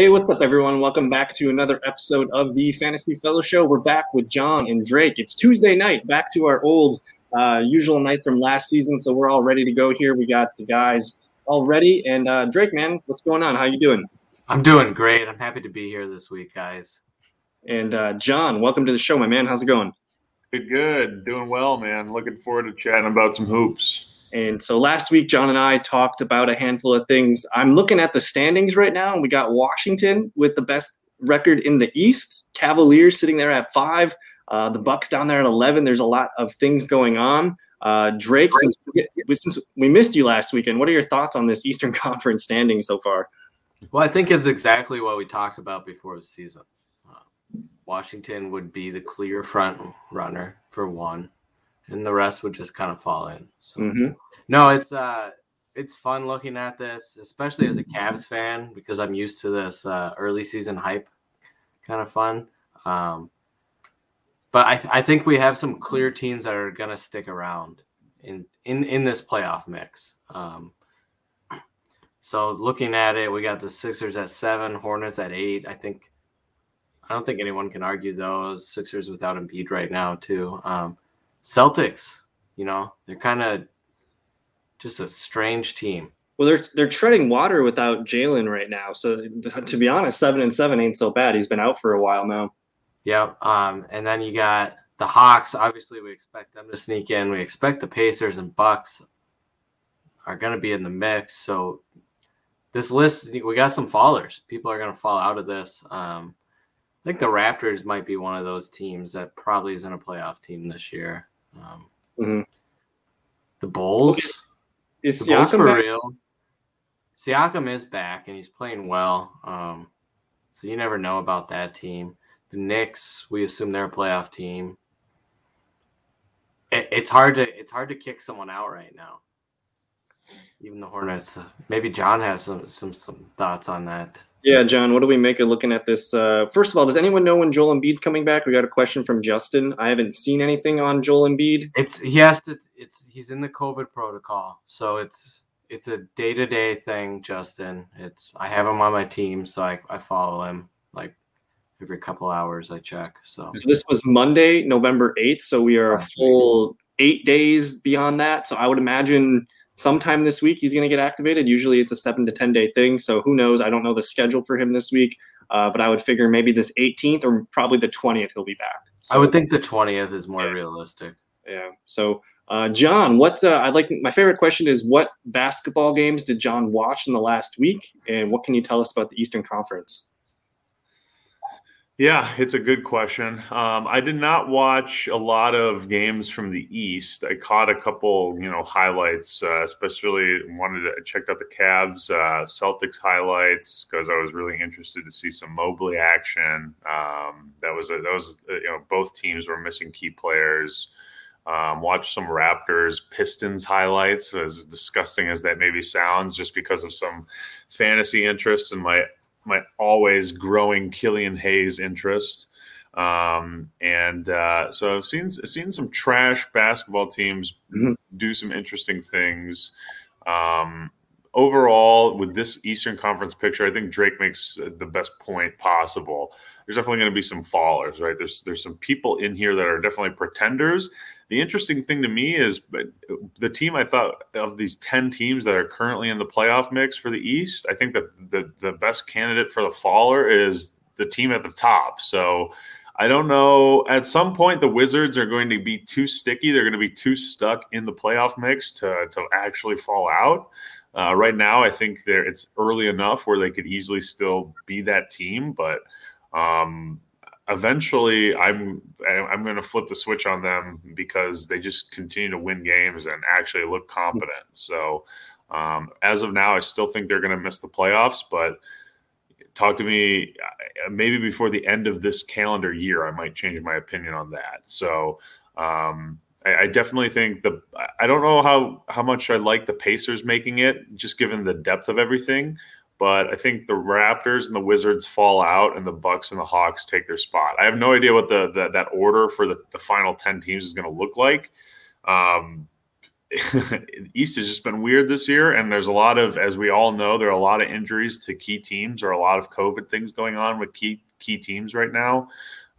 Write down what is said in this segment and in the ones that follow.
Hey, what's up, everyone? Welcome back to another episode of the Fantasy Fellow Show. We're back with John and Drake. It's Tuesday night, back to our old uh, usual night from last season. So we're all ready to go here. We got the guys all ready. And uh, Drake, man, what's going on? How you doing? I'm doing great. I'm happy to be here this week, guys. And uh, John, welcome to the show, my man. How's it going? Good, good. Doing well, man. Looking forward to chatting about some hoops. And so last week, John and I talked about a handful of things. I'm looking at the standings right now, and we got Washington with the best record in the East. Cavaliers sitting there at five. Uh, the Bucks down there at 11. There's a lot of things going on. Uh, Drake, since we, since we missed you last weekend, what are your thoughts on this Eastern Conference standing so far? Well, I think it's exactly what we talked about before the season. Uh, Washington would be the clear front runner for one and the rest would just kind of fall in. So mm-hmm. no, it's uh it's fun looking at this, especially as a Cavs fan, because I'm used to this uh, early season hype kind of fun. Um, but I, th- I think we have some clear teams that are going to stick around in, in, in this playoff mix. Um, so looking at it, we got the Sixers at seven, Hornets at eight. I think I don't think anyone can argue those Sixers without Embiid right now too. Um, Celtics, you know, they're kind of just a strange team. Well, they're they're treading water without Jalen right now. So to be honest, seven and seven ain't so bad. He's been out for a while now. Yep. Um, and then you got the Hawks. Obviously, we expect them to sneak in. We expect the Pacers and Bucks are going to be in the mix. So this list, we got some fallers. People are going to fall out of this. Um, I think the Raptors might be one of those teams that probably isn't a playoff team this year. Um, mm-hmm. The Bulls. Is, is the Bulls for back? real? Siakam is back and he's playing well. Um, so you never know about that team. The Knicks, we assume they're a playoff team. It, it's hard to it's hard to kick someone out right now. Even the Hornets. Uh, maybe John has some some some thoughts on that. Yeah, John, what do we make of looking at this? Uh, first of all, does anyone know when Joel Embiid's coming back? We got a question from Justin. I haven't seen anything on Joel Embiid. It's he has to. It's he's in the COVID protocol, so it's it's a day to day thing, Justin. It's I have him on my team, so I I follow him like every couple hours. I check. So, so this was Monday, November eighth. So we are a full eight days beyond that. So I would imagine sometime this week he's going to get activated. Usually it's a seven to 10 day thing. So who knows? I don't know the schedule for him this week, uh, but I would figure maybe this 18th or probably the 20th he'll be back. So, I would think the 20th is more yeah. realistic. Yeah. So, uh, John, what uh, I like my favorite question is what basketball games did John watch in the last week, and what can you tell us about the Eastern Conference? Yeah, it's a good question. Um, I did not watch a lot of games from the East. I caught a couple, you know, highlights. Uh, especially wanted to check out the Cavs uh, Celtics highlights because I was really interested to see some Mobley action. Um, that was a, that was uh, you know both teams were missing key players. Um, watch some Raptors Pistons highlights, as disgusting as that maybe sounds, just because of some fantasy interest in my my always growing Killian Hayes interest. Um, and uh, so I've seen seen some trash basketball teams mm-hmm. do some interesting things. Um, overall, with this Eastern Conference picture, I think Drake makes the best point possible. There's definitely going to be some fallers, right? There's there's some people in here that are definitely pretenders, the interesting thing to me is the team I thought of these 10 teams that are currently in the playoff mix for the East, I think that the, the best candidate for the faller is the team at the top. So I don't know. At some point, the Wizards are going to be too sticky. They're going to be too stuck in the playoff mix to, to actually fall out. Uh, right now, I think it's early enough where they could easily still be that team, but um, eventually I'm I'm going to flip the switch on them because they just continue to win games and actually look competent. So um, as of now, I still think they're going to miss the playoffs, but talk to me uh, maybe before the end of this calendar year, I might change my opinion on that. So um, I, I definitely think the I don't know how how much I like the Pacers making it, just given the depth of everything but I think the Raptors and the Wizards fall out, and the Bucks and the Hawks take their spot. I have no idea what the, the that order for the, the final ten teams is going to look like. Um, East has just been weird this year, and there's a lot of, as we all know, there are a lot of injuries to key teams or a lot of COVID things going on with key key teams right now.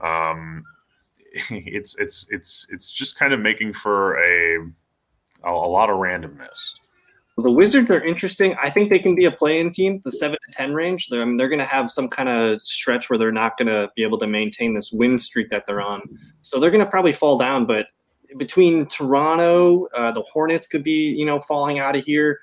Um, it's it's it's it's just kind of making for a a, a lot of randomness. The Wizards are interesting. I think they can be a play-in team, the seven to ten range. They're, I mean, they're going to have some kind of stretch where they're not going to be able to maintain this win streak that they're on. So they're going to probably fall down. But between Toronto, uh, the Hornets could be, you know, falling out of here.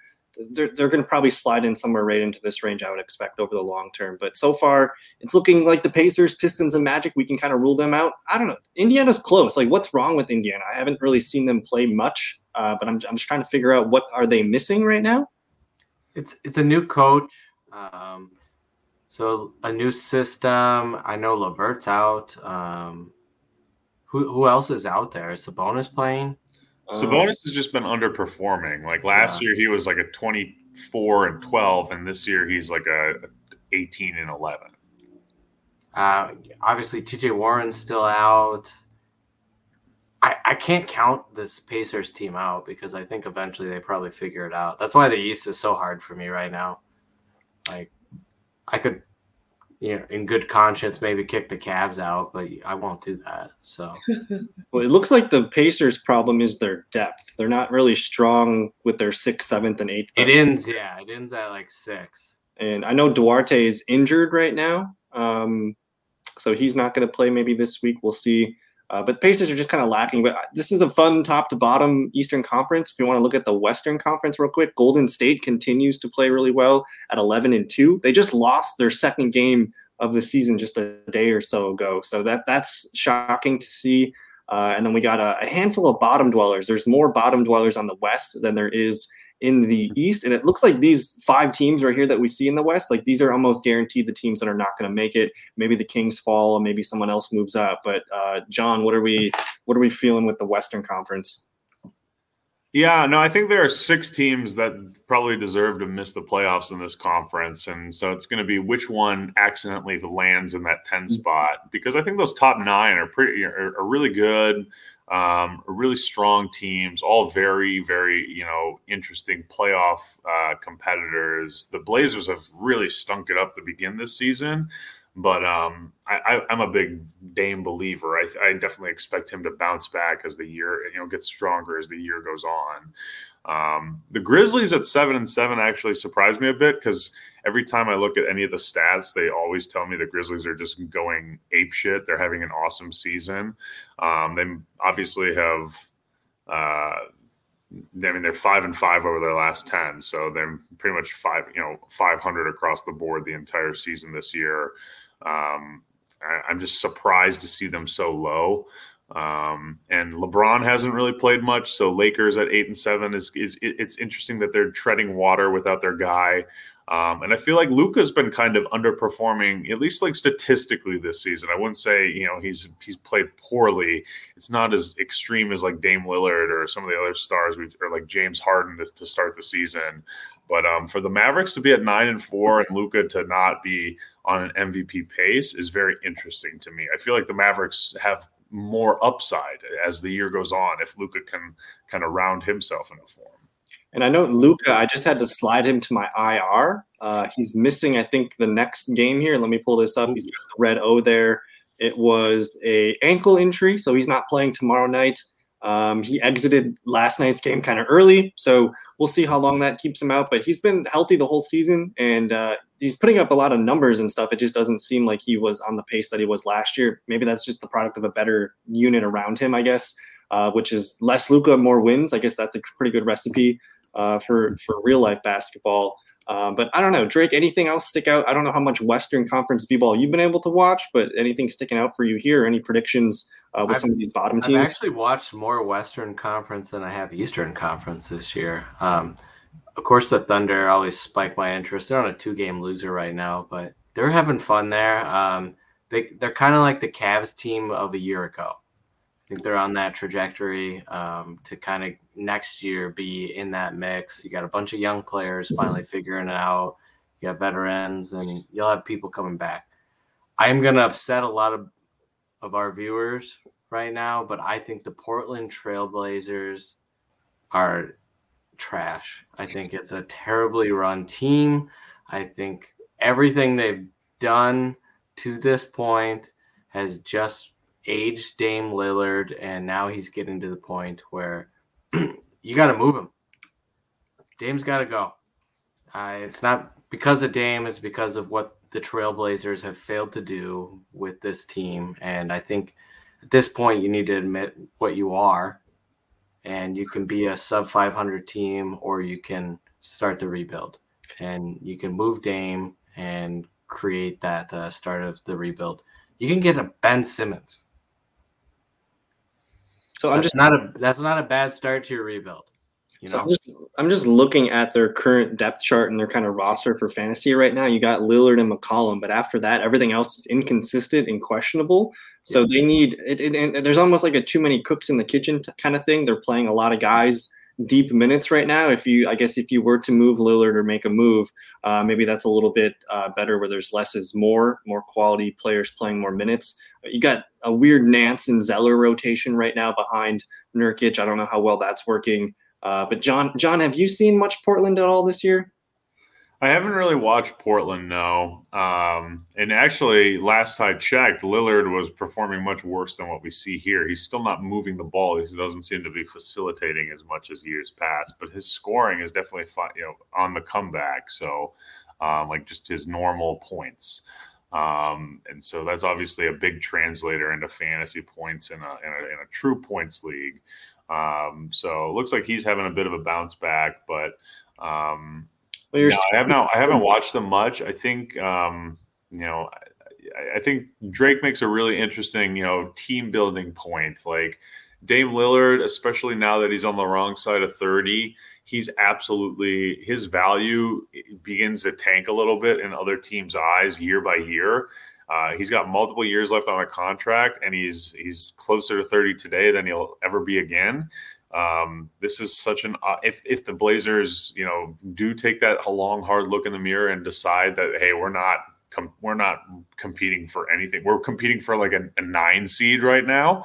They're, they're going to probably slide in somewhere right into this range, I would expect over the long term. But so far, it's looking like the Pacers, Pistons, and Magic, we can kind of rule them out. I don't know. Indiana's close. Like, what's wrong with Indiana? I haven't really seen them play much, uh, but I'm, I'm just trying to figure out what are they missing right now? It's it's a new coach. Um, so a new system. I know Levert's out. Um, who who else is out there? Is Sabonis playing? Sabonis has just been underperforming. Like last yeah. year, he was like a 24 and 12, and this year he's like a 18 and 11. Uh, obviously, TJ Warren's still out. I, I can't count this Pacers team out because I think eventually they probably figure it out. That's why the East is so hard for me right now. Like, I could you know, in good conscience, maybe kick the Cavs out, but I won't do that. So, well, it looks like the Pacers' problem is their depth. They're not really strong with their sixth, seventh, and eighth. It ends, yeah, it ends at like six. And I know Duarte is injured right now, um, so he's not going to play maybe this week. We'll see. Uh, but Pacers are just kind of lacking. But this is a fun top to bottom Eastern Conference. If you want to look at the Western Conference real quick, Golden State continues to play really well at 11 and 2. They just lost their second game of the season just a day or so ago. So that that's shocking to see. Uh, and then we got a, a handful of bottom dwellers. There's more bottom dwellers on the West than there is in the East. And it looks like these five teams right here that we see in the West, like these are almost guaranteed the teams that are not going to make it. Maybe the Kings fall, maybe someone else moves up. But uh, John, what are we what are we feeling with the Western Conference? Yeah, no, I think there are six teams that probably deserve to miss the playoffs in this conference. And so it's going to be which one accidentally lands in that 10 mm-hmm. spot because I think those top nine are pretty are, are really good um, really strong teams, all very, very, you know, interesting playoff uh, competitors. The Blazers have really stunk it up to begin this season, but um, I, am a big Dame believer. I, I, definitely expect him to bounce back as the year, you know, gets stronger as the year goes on. Um, the Grizzlies at seven and seven actually surprised me a bit because every time I look at any of the stats, they always tell me the Grizzlies are just going ape shit. They're having an awesome season. Um, they obviously have. Uh, I mean, they're five and five over their last ten, so they're pretty much five, you know, five hundred across the board the entire season this year. Um, I, am just surprised to see them so low. Um, and LeBron hasn't really played much, so Lakers at eight and seven is is it's interesting that they're treading water without their guy. Um, and I feel like Luka's been kind of underperforming, at least like statistically this season. I wouldn't say you know he's he's played poorly. It's not as extreme as like Dame Lillard or some of the other stars, or like James Harden to, to start the season. But um, for the Mavericks to be at nine and four and Luca to not be on an MVP pace is very interesting to me. I feel like the Mavericks have more upside as the year goes on if Luka can kind of round himself into form. And I know Luka, I just had to slide him to my IR. Uh, he's missing, I think, the next game here. Let me pull this up. He's got the red O there. It was a ankle injury, so he's not playing tomorrow night. Um, he exited last night's game kind of early, so we'll see how long that keeps him out. But he's been healthy the whole season, and uh, he's putting up a lot of numbers and stuff. It just doesn't seem like he was on the pace that he was last year. Maybe that's just the product of a better unit around him, I guess, uh, which is less Luka, more wins. I guess that's a pretty good recipe uh, for for real life basketball. Um, but I don't know, Drake. Anything else stick out? I don't know how much Western Conference b-ball you've been able to watch, but anything sticking out for you here? Any predictions uh, with I've, some of these bottom teams? I've actually watched more Western Conference than I have Eastern Conference this year. Um, of course, the Thunder always spike my interest. They're on a two-game loser right now, but they're having fun there. Um, they they're kind of like the Cavs team of a year ago. I think they're on that trajectory um, to kind of next year be in that mix. You got a bunch of young players finally figuring it out. You got veterans, and you'll have people coming back. I am going to upset a lot of of our viewers right now, but I think the Portland Trailblazers are trash. I think it's a terribly run team. I think everything they've done to this point has just aged Dame Lillard, and now he's getting to the point where you got to move him. Dame's got to go. Uh, it's not because of Dame, it's because of what the Trailblazers have failed to do with this team. And I think at this point, you need to admit what you are, and you can be a sub 500 team, or you can start the rebuild, and you can move Dame and create that uh, start of the rebuild. You can get a Ben Simmons. So I'm just not a that's not a bad start to your rebuild. You know? So I'm just, I'm just looking at their current depth chart and their kind of roster for fantasy right now. You got Lillard and McCollum, but after that, everything else is inconsistent and questionable. So yeah. they need it, it, and there's almost like a too many cooks in the kitchen kind of thing. They're playing a lot of guys deep minutes right now. If you, I guess, if you were to move Lillard or make a move, uh, maybe that's a little bit uh, better where there's less is more, more quality players playing more minutes. You got a weird Nance and Zeller rotation right now behind Nurkic. I don't know how well that's working. Uh, but John, John, have you seen much Portland at all this year? I haven't really watched Portland, no. Um, and actually, last I checked, Lillard was performing much worse than what we see here. He's still not moving the ball. He doesn't seem to be facilitating as much as years past. But his scoring is definitely, fun, you know, on the comeback. So, um, like just his normal points. Um, and so that's obviously a big translator into fantasy points in a, in a, in a true points league. Um, so it looks like he's having a bit of a bounce back, but um, well, no, I have not. I haven't watched them much. I think um, you know. I, I think Drake makes a really interesting, you know, team building point. Like Dame Lillard, especially now that he's on the wrong side of 30, he's absolutely his value begins to tank a little bit in other teams' eyes year by year. Uh, he's got multiple years left on a contract, and he's he's closer to 30 today than he'll ever be again. Um, this is such an uh, if if the Blazers you know do take that long hard look in the mirror and decide that hey we're not com- we're not competing for anything we're competing for like a, a nine seed right now.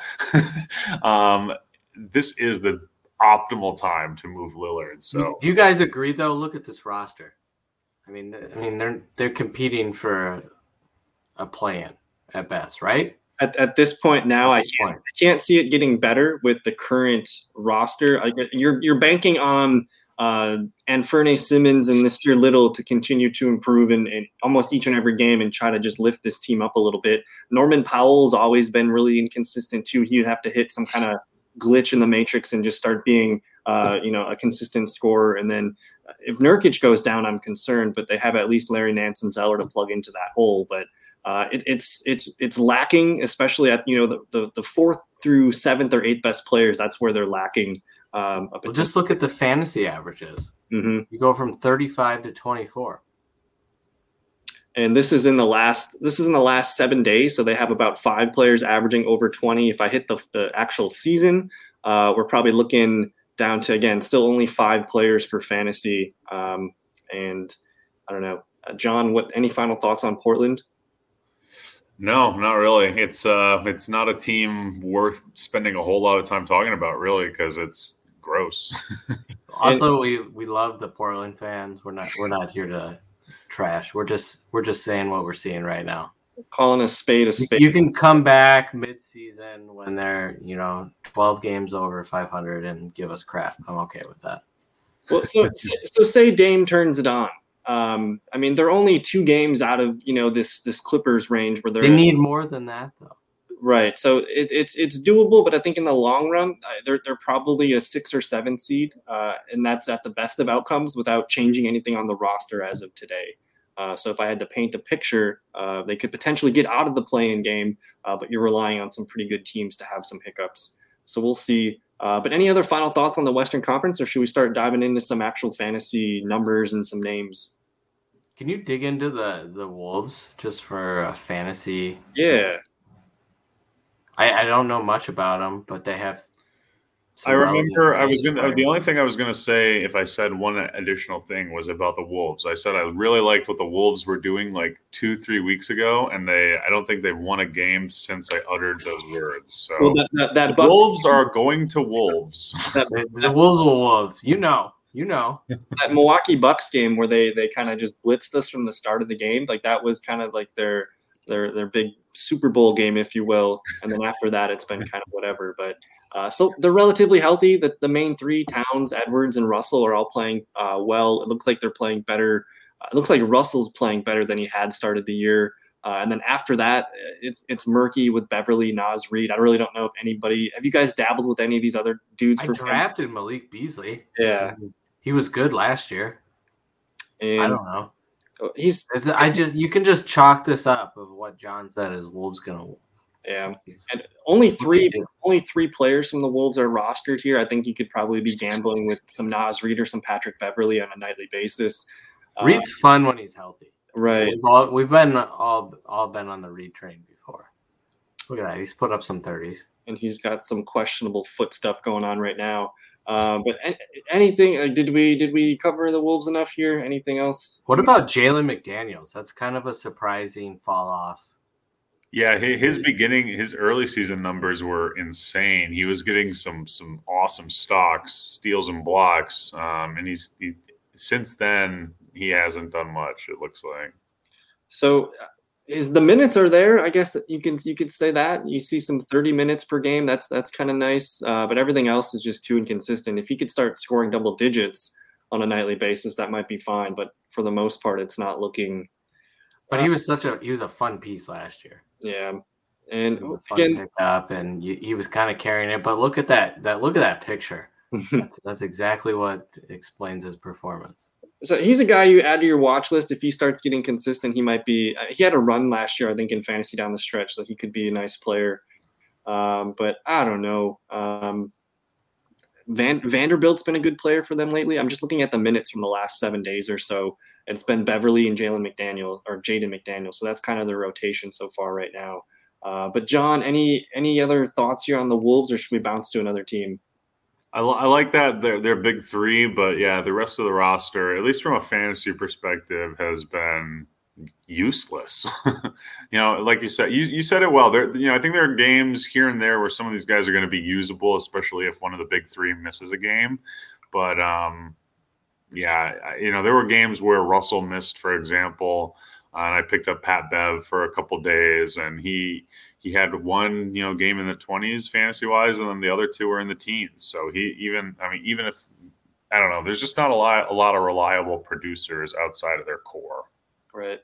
um, this is the optimal time to move Lillard. So do you guys agree though? Look at this roster. I mean, I mean they're they're competing for a plan at best, right? At, at this point now, I can't, I can't see it getting better with the current roster. You're you're banking on uh, Anfernee Simons and Nassir Little to continue to improve in, in, almost each and every game and try to just lift this team up a little bit. Norman Powell's always been really inconsistent too. He'd have to hit some kind of glitch in the matrix and just start being, uh, you know, a consistent scorer. And then if Nurkic goes down, I'm concerned, but they have at least Larry Nance and Zeller to plug into that hole. But uh, it, it's it's it's lacking, especially at you know the, the, the fourth through seventh or eighth best players. That's where they're lacking. Um, well, just look at the fantasy averages. Mm-hmm. You go from thirty-five to twenty-four, and this is in the last this is in the last seven days. So they have about five players averaging over twenty. If I hit the the actual season, uh, we're probably looking down to again still only five players for fantasy. Um, and I don't know, uh, John. What any final thoughts on Portland? No, not really. It's uh, it's not a team worth spending a whole lot of time talking about, really, because it's gross. also, we we love the Portland fans. We're not we're not here to trash. We're just we're just saying what we're seeing right now. Calling a spade a spade. You can come back mid-season when they're you know twelve games over five hundred and give us crap. I'm okay with that. Well, so so say Dame turns it on um, I mean, they're only two games out of you know this this Clippers range where they They need more than that though. Right, so it, it's it's doable, but I think in the long run, they're they're probably a six or seven seed, uh, and that's at the best of outcomes without changing anything on the roster as of today. Uh, so if I had to paint a picture, uh, they could potentially get out of the play-in game, uh, but you're relying on some pretty good teams to have some hiccups. So we'll see. Uh, but any other final thoughts on the Western Conference, or should we start diving into some actual fantasy numbers and some names? Can you dig into the the Wolves just for a fantasy? Yeah. I, I don't know much about them, but they have I remember I was gonna. The only thing I was gonna say, if I said one additional thing, was about the Wolves. I said I really liked what the Wolves were doing like two, three weeks ago, and they. I don't think they've won a game since I uttered those words. So well, that, that, that Wolves are going to Wolves. the Wolves will Wolves. You know. You know that Milwaukee Bucks game where they they kind of just blitzed us from the start of the game. Like that was kind of like their their their big Super Bowl game, if you will. And then after that, it's been kind of whatever. But uh, so they're relatively healthy. The, the main three Towns, Edwards, and Russell are all playing uh, well. It looks like they're playing better. Uh, it looks like Russell's playing better than he had started the year. Uh, and then after that, it's it's murky with Beverley, Naz, Reid. I really don't know if anybody. Have you guys dabbled with any of these other dudes? I drafted him? Malik Beasley. Yeah, he was good last year. And I don't know. He's. I just you can just chalk this up of what John said is Wolves gonna. Yeah, and only three only three players from the Wolves are rostered here. I think you could probably be gambling with some Naz Reid or some Patrick Beverley on a nightly basis. Reid's uh, fun when he's healthy. Right. We've, all, we've been all all been on the Reid train before. Look at that. He's put up some 30s. And he's got some questionable foot stuff going on right now. Uh, but anything uh, did we did we cover the Wolves enough here? Anything else? What about Jalen McDaniels? That's kind of a surprising fall off. Yeah, his beginning, his early season numbers were insane. He was getting some some awesome stocks, steals and blocks, um, and he's he, since then he hasn't done much. It looks like. So, is the minutes are there? I guess you can you could say that you see some thirty minutes per game. That's that's kind of nice. Uh, but everything else is just too inconsistent. If he could start scoring double digits on a nightly basis, that might be fine. But for the most part, it's not looking. But he uh, was such a he was a fun piece last year. Yeah, and again, up, and he was kind of carrying it. But look at that that look at that picture. that's, that's exactly what explains his performance. So he's a guy you add to your watch list. If he starts getting consistent, he might be. Uh, he had a run last year, I think, in fantasy down the stretch, so he could be a nice player. Um, but I don't know. Um, Van, Vanderbilt's been a good player for them lately. I'm just looking at the minutes from the last seven days or so. It's been Beverley and Jalen McDaniel or Jaden McDaniel. So that's kind of the rotation so far right now. Uh, but John, any any other thoughts here on the Wolves, or should we bounce to another team? I, I like that they're they're big three, but yeah, the rest of the roster, at least from a fantasy perspective, has been useless. you know, like you said, you, you said it well. There, you know, I think there are games here and there where some of these guys are going to be usable, especially if one of the big three misses a game. But um, yeah, you know, there were games where Russell missed, for example, uh, and I picked up Pat Bev for a couple days, and he he had one you know game in the 20s fantasy wise and then the other two were in the teens. So he even i mean even if i don't know there's just not a lot a lot of reliable producers outside of their core. Right.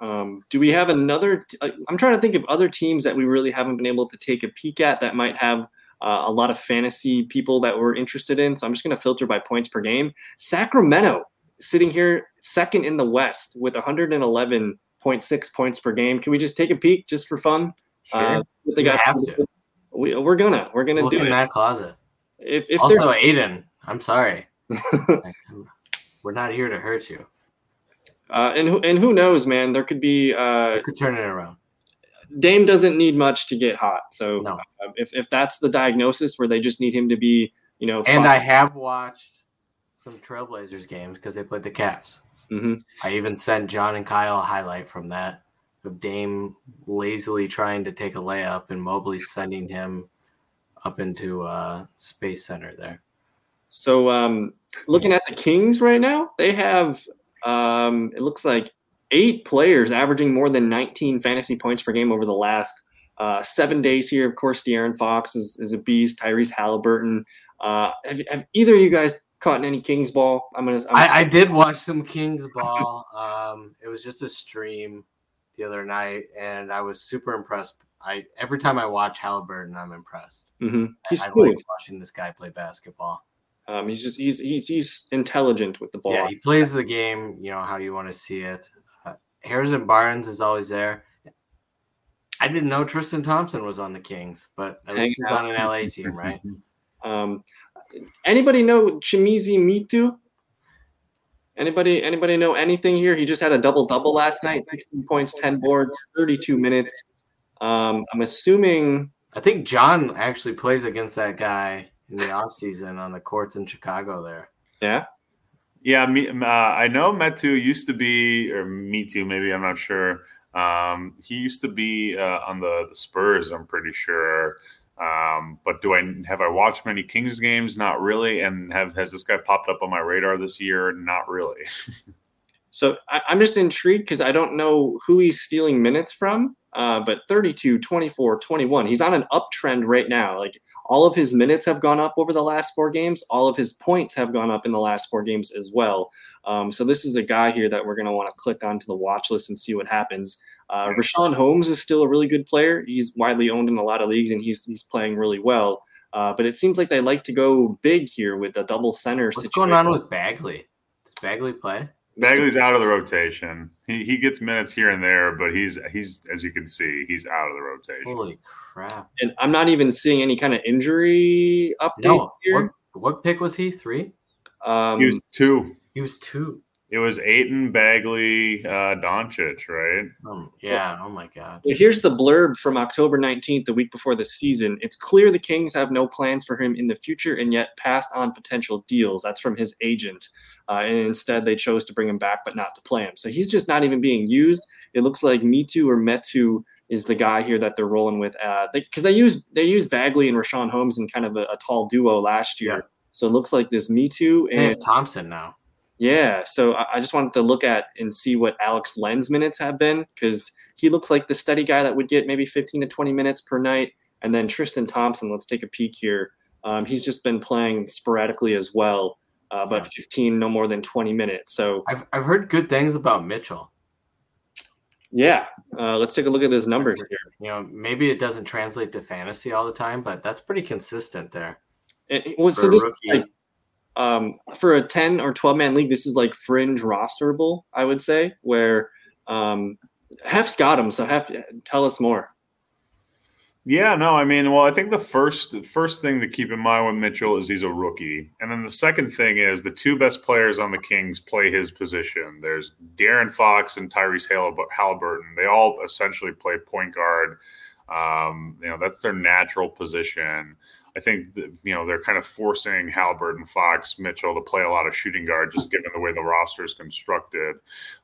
Um, do we have another t- i'm trying to think of other teams that we really haven't been able to take a peek at that might have uh, a lot of fantasy people that we're interested in so i'm just going to filter by points per game sacramento sitting here second in the west with 111.6 points per game can we just take a peek just for fun Sure. Uh, they got, have to. We, are gonna we're gonna Look do in it. that closet. If, if also Aiden, I'm sorry. we're not here to hurt you. Uh, and who and who knows, man? There could be. Uh, could turn it around. Dame doesn't need much to get hot. So no. uh, if if that's the diagnosis where they just need him to be, you know. And I have watched some Trailblazers games because they played the Cavs. Mm-hmm. I even sent John and Kyle a highlight from that of Dame lazily trying to take a layup and Mobley sending him up into uh, Space Center there. So, um, looking at the Kings right now, they have um, it looks like eight players averaging more than 19 fantasy points per game over the last uh, seven days here. Of course, De'Aaron Fox is, is a beast. Tyrese Halliburton. Uh, have, have either of you guys caught any Kings ball? I'm gonna. I'm I, I, did watch some Kings ball. um, it was just a stream the other night, and I was super impressed. I every time I watch Halliburton, I'm impressed. Mm-hmm. He's I, I like watching this guy play basketball. Um, he's just he's he's he's intelligent with the ball. Yeah, he plays the game. You know how you want to see it. Harrison Barnes is always there. I didn't know Tristan Thompson was on the Kings, but at least he's on an LA team, right? um, anybody know Chimezie Metu? Anybody anybody know anything here? He just had a double double last night, 16 points, 10 boards, 32 minutes. Um, I'm assuming I think John actually plays against that guy in the off season on the courts in Chicago there. Yeah. Yeah, me, uh, I know Metu used to be, or me too, maybe I'm not sure. Um, he used to be uh, on the, the Spurs, I'm pretty sure. Um, but do I have I watched many Kings games? Not really. And have has this guy popped up on my radar this year? Not really. so I, am just intrigued because I don't know who he's stealing minutes from. Uh, but 32, 24, 21. He's on an uptrend right now. Like all of his minutes have gone up over the last four games. All of his points have gone up in the last four games as well. Um, so this is a guy here that we're going to want to click onto the watch list and see what happens. Uh, Richaun Holmes is still a really good player. He's widely owned in a lot of leagues and he's he's playing really well. Uh, but it seems like they like to go big here with a double center. What's situation. going on with Bagley? Does Bagley play? Bagley's out of the rotation. He he gets minutes here and there, but he's he's as you can see, he's out of the rotation. Holy crap! And I'm not even seeing any kind of injury update no. here. What, what pick was he? Three? Um, he was two. He was two. It was Ayton, Bagley, uh, Doncic, right? Um, yeah. Oh my God. Well, here's the blurb from October 19th, the week before the season. It's clear the Kings have no plans for him in the future and yet passed on potential deals. That's from his agent. Uh, and instead, they chose to bring him back, but not to play him. So he's just not even being used. It looks like Metu or Metu is the guy here that they're rolling with. Because uh, they, they used they used Bagley and Richaun Holmes in kind of a, a tall duo last year. Yeah. So it looks like this Metu and Thompson now. Yeah, so I just wanted to look at and see what Alex Len's minutes have been because he looks like the steady guy that would get maybe 15 to 20 minutes per night. And then Tristan Thompson, let's take a peek here. Um, he's just been playing sporadically as well, uh, but 15, no more than 20 minutes. So I've, I've heard good things about Mitchell. Yeah, uh, let's take a look at his numbers here. You know, maybe it doesn't translate to fantasy all the time, but that's pretty consistent there. And, well, so this like, um, for a 10 or 12 man league, this is like fringe rosterable, I would say, where um, Hef's got him. So Hef, tell us more. Yeah, no, I mean, well, I think the first the first thing to keep in mind with Mitchell is he's a rookie, and then the second thing is the two best players on the Kings play his position. There's De'Aaron Fox and Tyrese Halliburton. They all essentially play point guard. Um, you know, that's their natural position. I think that, you know they're kind of forcing Halliburton, Fox, Mitchell to play a lot of shooting guard, just given the way the roster is constructed.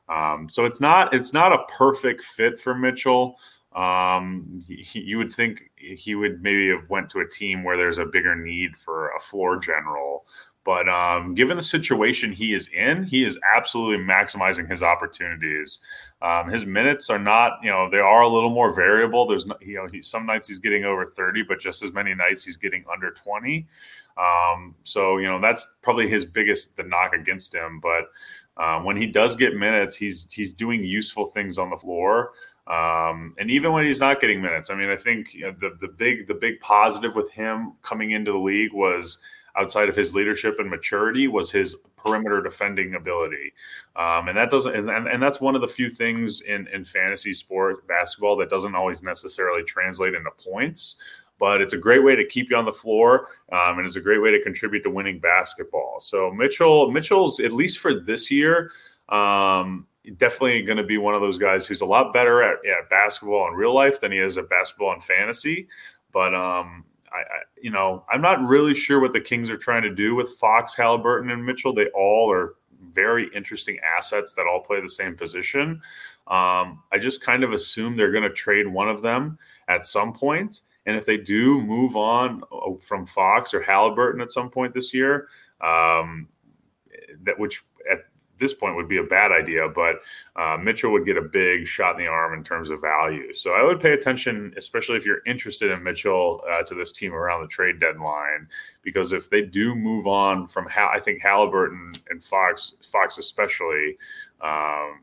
Um, so it's not it's not a perfect fit for Mitchell. Um, he, you would think he would maybe have went to a team where there's a bigger need for a floor general. But um, given the situation he is in, he is absolutely maximizing his opportunities. Um, his minutes are not, you know, they are a little more variable. There's, no, you know, he, some nights he's getting over 30, but just as many nights he's getting under 20. Um, so, you know, that's probably his biggest the knock against him. But um, when he does get minutes, he's he's doing useful things on the floor. Um, and even when he's not getting minutes, I mean, I think you know, the the big the big positive with him coming into the league was outside of his leadership and maturity was his perimeter defending ability. Um, and that doesn't, and, and that's one of the few things in, in fantasy sport basketball that doesn't always necessarily translate into points. But it's a great way to keep you on the floor, um, and it's a great way to contribute to winning basketball. So Mitchell, Mitchell's at least for this year, um, definitely going to be one of those guys who's a lot better at, basketball in real life than he is at basketball and fantasy. But um, I, I, you know, I'm not really sure what the Kings are trying to do with Fox, Halliburton, and Mitchell. They all are very interesting assets that all play the same position. Um, I just kind of assume they're going to trade one of them at some point. And if they do move on uh, from Fox or Halliburton at some point this year, um, that which this point would be a bad idea, but uh, Mitchell would get a big shot in the arm in terms of value. So I would pay attention, especially if you're interested in Mitchell, uh, to this team around the trade deadline, because if they do move on from, Hal- I think Halliburton and Fox, Fox especially, um,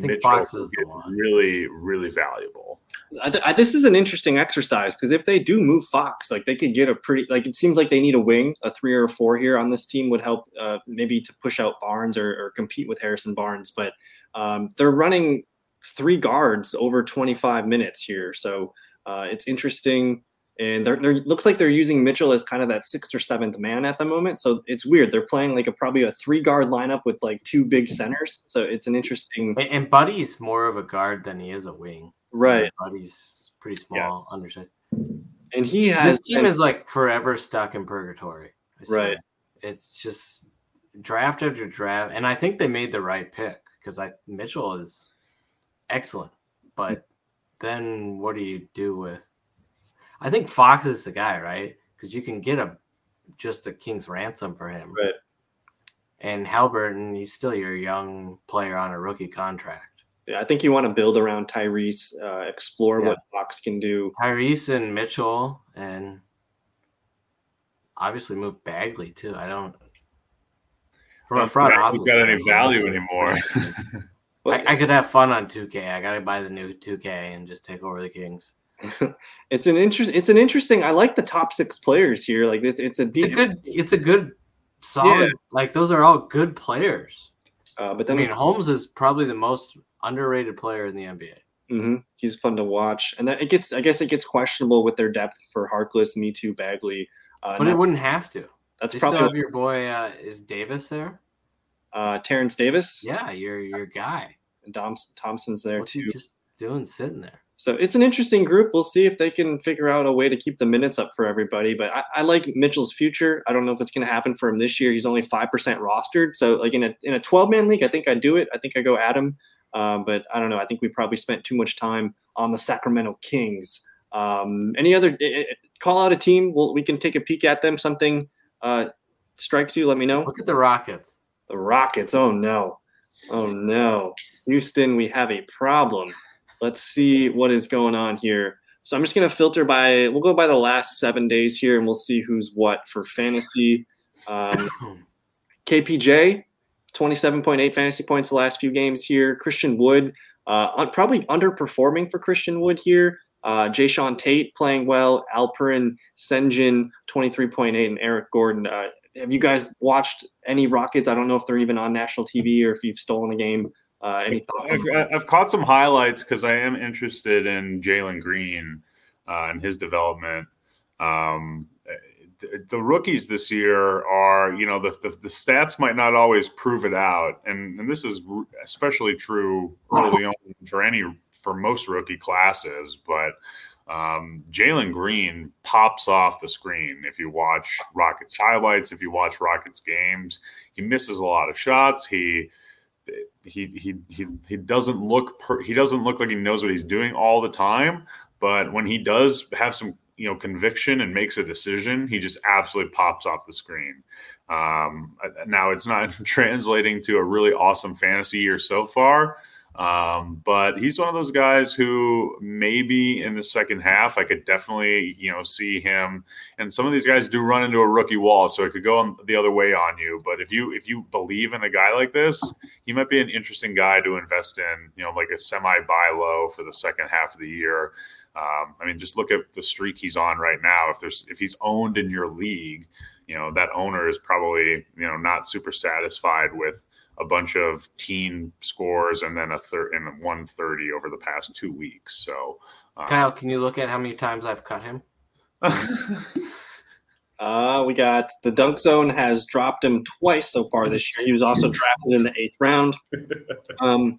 Mitchell Fox is really, really valuable. I th- I, this is an interesting exercise because if they do move Fox, like they could get a pretty like it seems like they need a wing, a three or a four here on this team would help uh, maybe to push out Barnes or, or, compete with Harrison Barnes. But um, they're running three guards over 25 minutes here, so uh, it's interesting. And they're, they're looks like they're using Mitchell as kind of that sixth or seventh man at the moment. So it's weird. They're playing like a probably a three guard lineup with like two big centers. So it's an interesting. And, and Buddy's more of a guard than he is a wing. Right. Buddy's pretty small, underside. And he has this team is like forever stuck in purgatory. Right. It's just draft after draft, and I think they made the right pick because I Mitchell is excellent, but then what do you do with? I think Fox is the guy, right? Because you can get a just a king's ransom for him. Right. And Halliburton, he's still your young player on a rookie contract. Yeah, I think you want to build around Tyrese, uh, explore Yeah. what Fox can do. Tyrese and Mitchell, and obviously move Bagley too. I don't. From a front office, got any value anymore. I, I could have fun on 2K. I gotta buy the new 2K and just take over the Kings. it's an interest. It's an interesting. I like the top six players here. Like this, it's a It's a good. It's a good, solid. Like those are all good players. uh, but I mean, Holmes is probably the most underrated player in the NBA. mhm, he's fun to watch, and then it gets. I guess it gets questionable with their depth for Harkless, Metu, Bagley. Uh, But it that- wouldn't have to. that's They still probably have your boy. Uh, is Davis there? uh, Terrence Davis. Yeah, your your guy. and Thompson's there What's he too. just doing sitting there? So it's an interesting group. We'll see if they can figure out a way to keep the minutes up for everybody. But I, I like Mitchell's future. I don't know if it's going to happen for him this year. He's only five percent rostered. So like in a in a twelve man league, I think I do it. I think I go Adam. Um, but I don't know. I think we probably spent too much time on the Sacramento Kings. Um, any other eh, eh, call out a team? Well, we can take a peek at them. Something uh, strikes you? Let me know. Look at the Rockets. The Rockets. Oh no. Oh no. Houston, we have a problem. Let's see what is going on here. So I'm just going to filter by, we'll go by the last seven days here and we'll see who's what for fantasy. Um, KPJ, 27.8 fantasy points the last few games here. Christian Wood, uh, probably underperforming for Christian Wood here. Uh, Jae'Sean Tate playing well. Alperen, Sengun, 23.8, and Eric Gordon. Uh, have you guys watched any Rockets? I don't know if they're even on national TV or if you've stolen a game. Uh, any thoughts? I've, I've caught some highlights because I am interested in Jalen Green uh, and his development. Um, the, the rookies this year are, you know, the, the, the stats might not always prove it out, and, and this is especially true early on for any for most rookie classes. But um, Jalen Green pops off the screen if you watch Rockets highlights, if you watch Rockets games. He misses a lot of shots. He he he he he doesn't look per, he doesn't look like he knows what he's doing all the time but when he does have some you know conviction and makes a decision he just absolutely pops off the screen. Um, now it's not translating to a really awesome fantasy year so far um, but he's one of those guys who maybe in the second half I could definitely you know see him and some of these guys do run into a rookie wall so it could go on the other way on you but if you if you believe in a guy like this he might be an interesting guy to invest in, you know, like a semi buy low for the second half of the year. Um, I mean, just look at the streak he's on right now. If there's if he's owned in your league, you know, that owner is probably, you know, not super satisfied with a bunch of teen scores and then a third and 130 over the past two weeks. So um, Kyle, can you look at how many times I've cut him? Uh, we got the dunk zone has dropped him twice so far this year. He was also drafted in the eighth round. Um,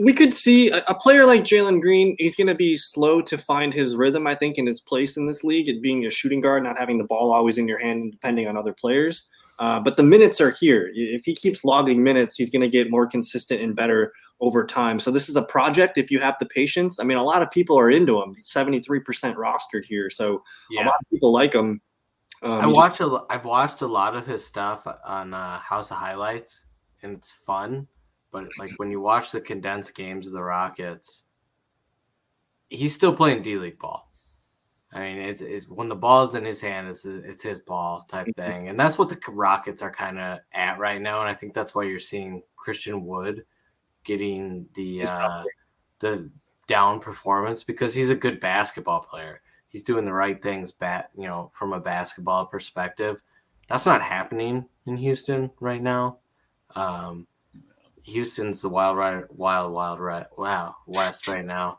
we could see a, a player like Jalen Green. He's going to be slow to find his rhythm, I think, in his place in this league, it being a shooting guard, not having the ball always in your hand, and depending on other players. Uh, but the minutes are here. If he keeps logging minutes, he's going to get more consistent and better over time. So this is a project. If you have the patience, I mean, a lot of people are into him. Seventy-three percent rostered here, so a lot of people like him. Um, I he just- watch a. I've watched a lot of his stuff on uh, House of Highlights, and it's fun. But like when you watch the condensed games of the Rockets, he's still playing D League ball. I mean, it's, it's when the ball's in his hand, it's it's his ball type thing, and that's what the Rockets are kind of at right now. And I think that's why you're seeing Christian Wood getting the uh, the down performance because he's a good basketball player. He's doing the right things, bat you know, from a basketball perspective. That's not happening in Houston right now. Um, Houston's the wild, wild, wild, right, wow, west right now.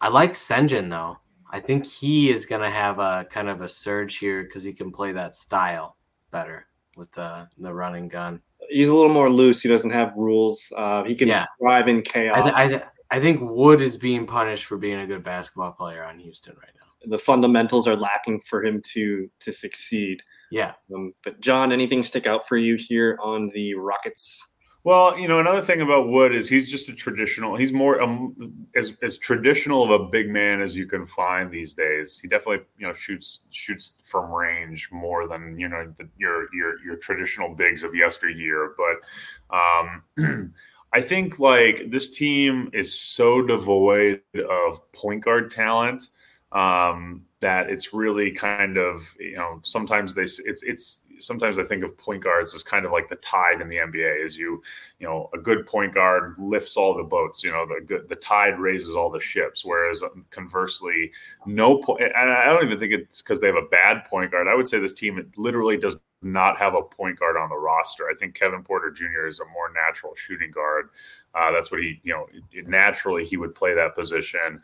I like Sengun though. I think he is going to have a kind of a surge here because he can play that style better with the the running gun. he's a little more loose. He doesn't have rules. Uh, he can Yeah. thrive in chaos. I, th- I, th- I think Wood is being punished for being a good basketball player on Houston right now. the fundamentals are lacking for him to to succeed. Yeah, Um, but John, anything stick out for you here on the Rockets? Well, you know, another thing about Wood is he's just a traditional. He's more um, as as traditional of a big man as you can find these days. He definitely, you know, shoots shoots from range more than you know the, your your your traditional bigs of yesteryear. But um, I think like this team is so devoid of point guard talent um, that it's really kind of you know sometimes they it's it's sometimes I think of point guards as kind of like the tide in the NBA is you you know a good point guard lifts all the boats you know the good the tide raises all the ships whereas um, conversely no point and I don't even think it's because they have a bad point guard I would say this team literally does not have a point guard on the roster I think Kevin Porter Jr. is a more natural shooting guard uh, that's what he you know naturally he would play that position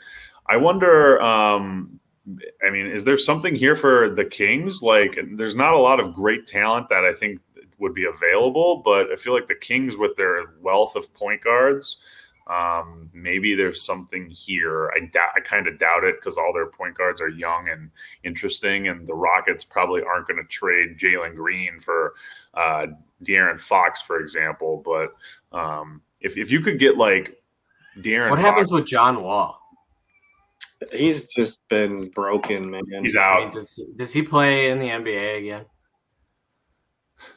I wonder. Um, I mean, is there something here for the Kings? Like, there's not a lot of great talent that I think would be available, but I feel like the Kings, with their wealth of point guards, um, maybe there's something here. I, da- I kind of doubt it because all their point guards are young and interesting, and the Rockets probably aren't going to trade Jalen Green for uh, De'Aaron Fox, for example. But um, if if you could get like De'Aaron, what Fox, happens with John Wall? He's just been broken, man. He's out. I mean, does, does he play in the NBA again?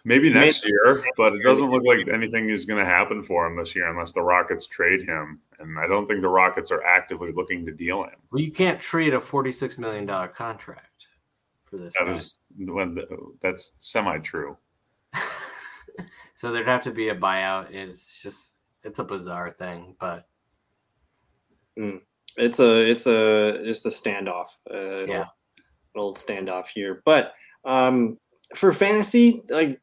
Maybe next Maybe. year, but it doesn't look like anything is going to happen for him this year unless the Rockets trade him. And I don't think the Rockets are actively looking to deal him. Well, you can't trade a forty-six million dollar contract for this. That is, that's semi-true. so there'd have to be a buyout. It's just it's a bizarre thing, but. Mm it's a it's a it's a standoff. Uh, yeah, an old standoff here. But um, for fantasy, like,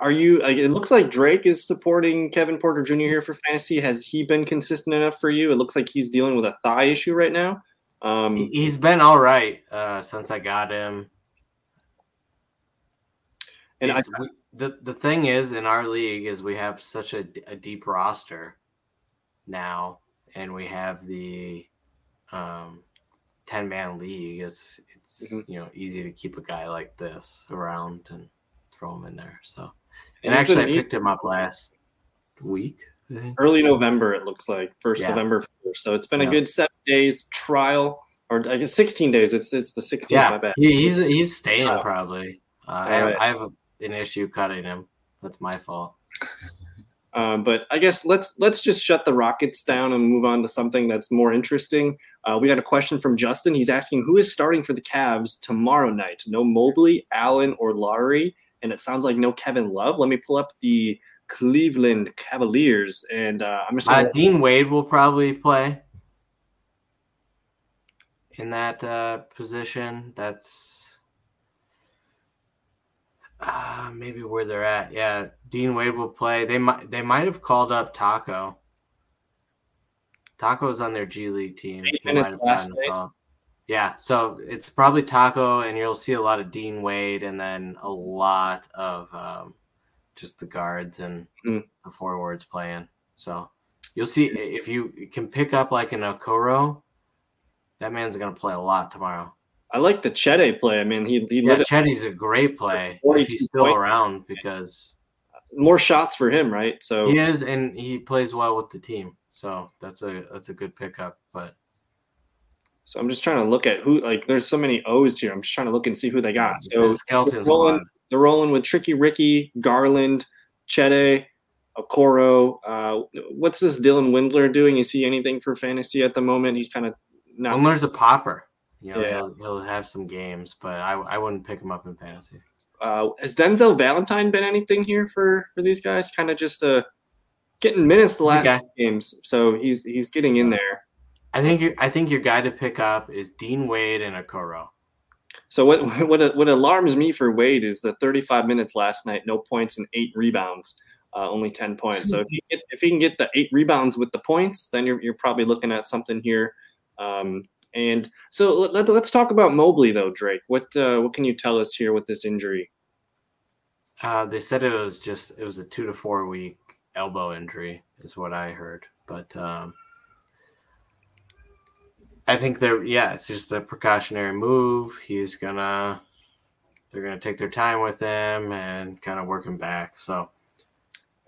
are you? Like, it looks like Drake is supporting Kevin Porter Jr. here for fantasy. Has he been consistent enough for you? It looks like he's dealing with a thigh issue right now. Um, he's been all right uh, since I got him. And I, the the thing is, in our league, is we have such a, a deep roster now and we have the um, 10 man league, it's it's mm-hmm. you know easy to keep a guy like this around and throw him in there. So, and actually, I picked him up last week. Early November, it looks like first yeah. November 1st. So it's been yeah. a good seven days trial, or I guess 16 days. It's it's the 16th. Yeah, he's he's staying uh, probably. Uh, I have, right. I have a, an issue cutting him. That's my fault. Um, but I guess let's let's just shut the Rockets down and move on to something that's more interesting. Uh, we got a question from Justin. He's asking who is starting for the Cavs tomorrow night. No Mobley, Allen, or Lauri, and it sounds like no Kevin Love. Let me pull up the Cleveland Cavaliers, and uh, I'm just. Uh, Dean Wade will probably play in that uh, position. That's uh, maybe where they're at. Yeah, Dean Wade will play. They might they might have called up Tacko. Tacko's on their G League team. Yeah, so it's probably Tacko, and you'll see a lot of Dean Wade, and then a lot of um, just the guards and mm. the forwards playing. So you'll see if you can pick up like an Okoro, that man's gonna play a lot tomorrow. I like the Cedi play. I mean, he he yeah, Cedi's a great play if he's still points. around because more shots for him, right? So he is, and he plays well with the team. So that's a that's a good pickup. But so I'm just trying to look at who like. There's so many O's here. I'm just trying to look and see who they got. So Skeletons. They're rolling, they're rolling with Tricky Ricky, Garland, Cedi, Okoro. Uh, what's this Dylan Windler doing? Is he anything for fantasy at the moment? He's kind of not. Windler's a popper. You know, yeah. he'll, he'll have some games, but I, I wouldn't pick him up in fantasy. Uh, has Denzel Valentine been anything here for for these guys? Kind of just uh, getting minutes the last okay. games, so he's he's getting in there. I think you, I think your guy to pick up is Dean Wade and Okoro. So what what what alarms me for Wade is the 35 minutes last night, no points and eight rebounds, uh, only 10 points. So if he get, if he can get the eight rebounds with the points, then you're you're probably looking at something here. Um, and so let, us talk about Mobley, though, Drake. What uh, what can you tell us here with this injury? Uh, they said it was just it was a two to four week elbow injury, is what I heard. But um, I think they're yeah, it's just a precautionary move. He's gonna they're gonna take their time with him and kind of work him back. So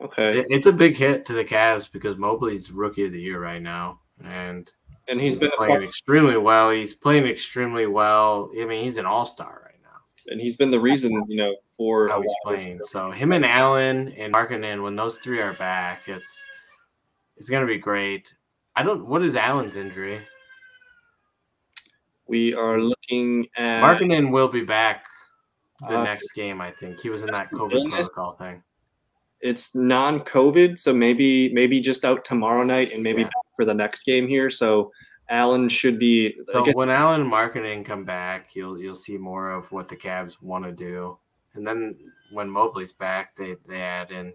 Okay. It- It's a big hit to the Cavs because Mobley's rookie of the year right now, and And he's he's been playing part, extremely well. He's playing extremely well. I mean, he's an all star right now. and he's been the reason, you know, for How he's lot of this playing. So him and Allen and Markkanen, when those three are back, it's it's gonna be great. I don't. What is Allen's injury? we are looking at Markkanen will be back the Uh, next game. I think he was in that COVID illness? protocol thing. It's non-COVID, so maybe maybe just out tomorrow night and maybe Yeah. for the next game here. So Allen should be. So guess- when Allen and Markkanen come back, you'll you'll see more of what the Cavs want to do. And then when Mobley's back, they they add in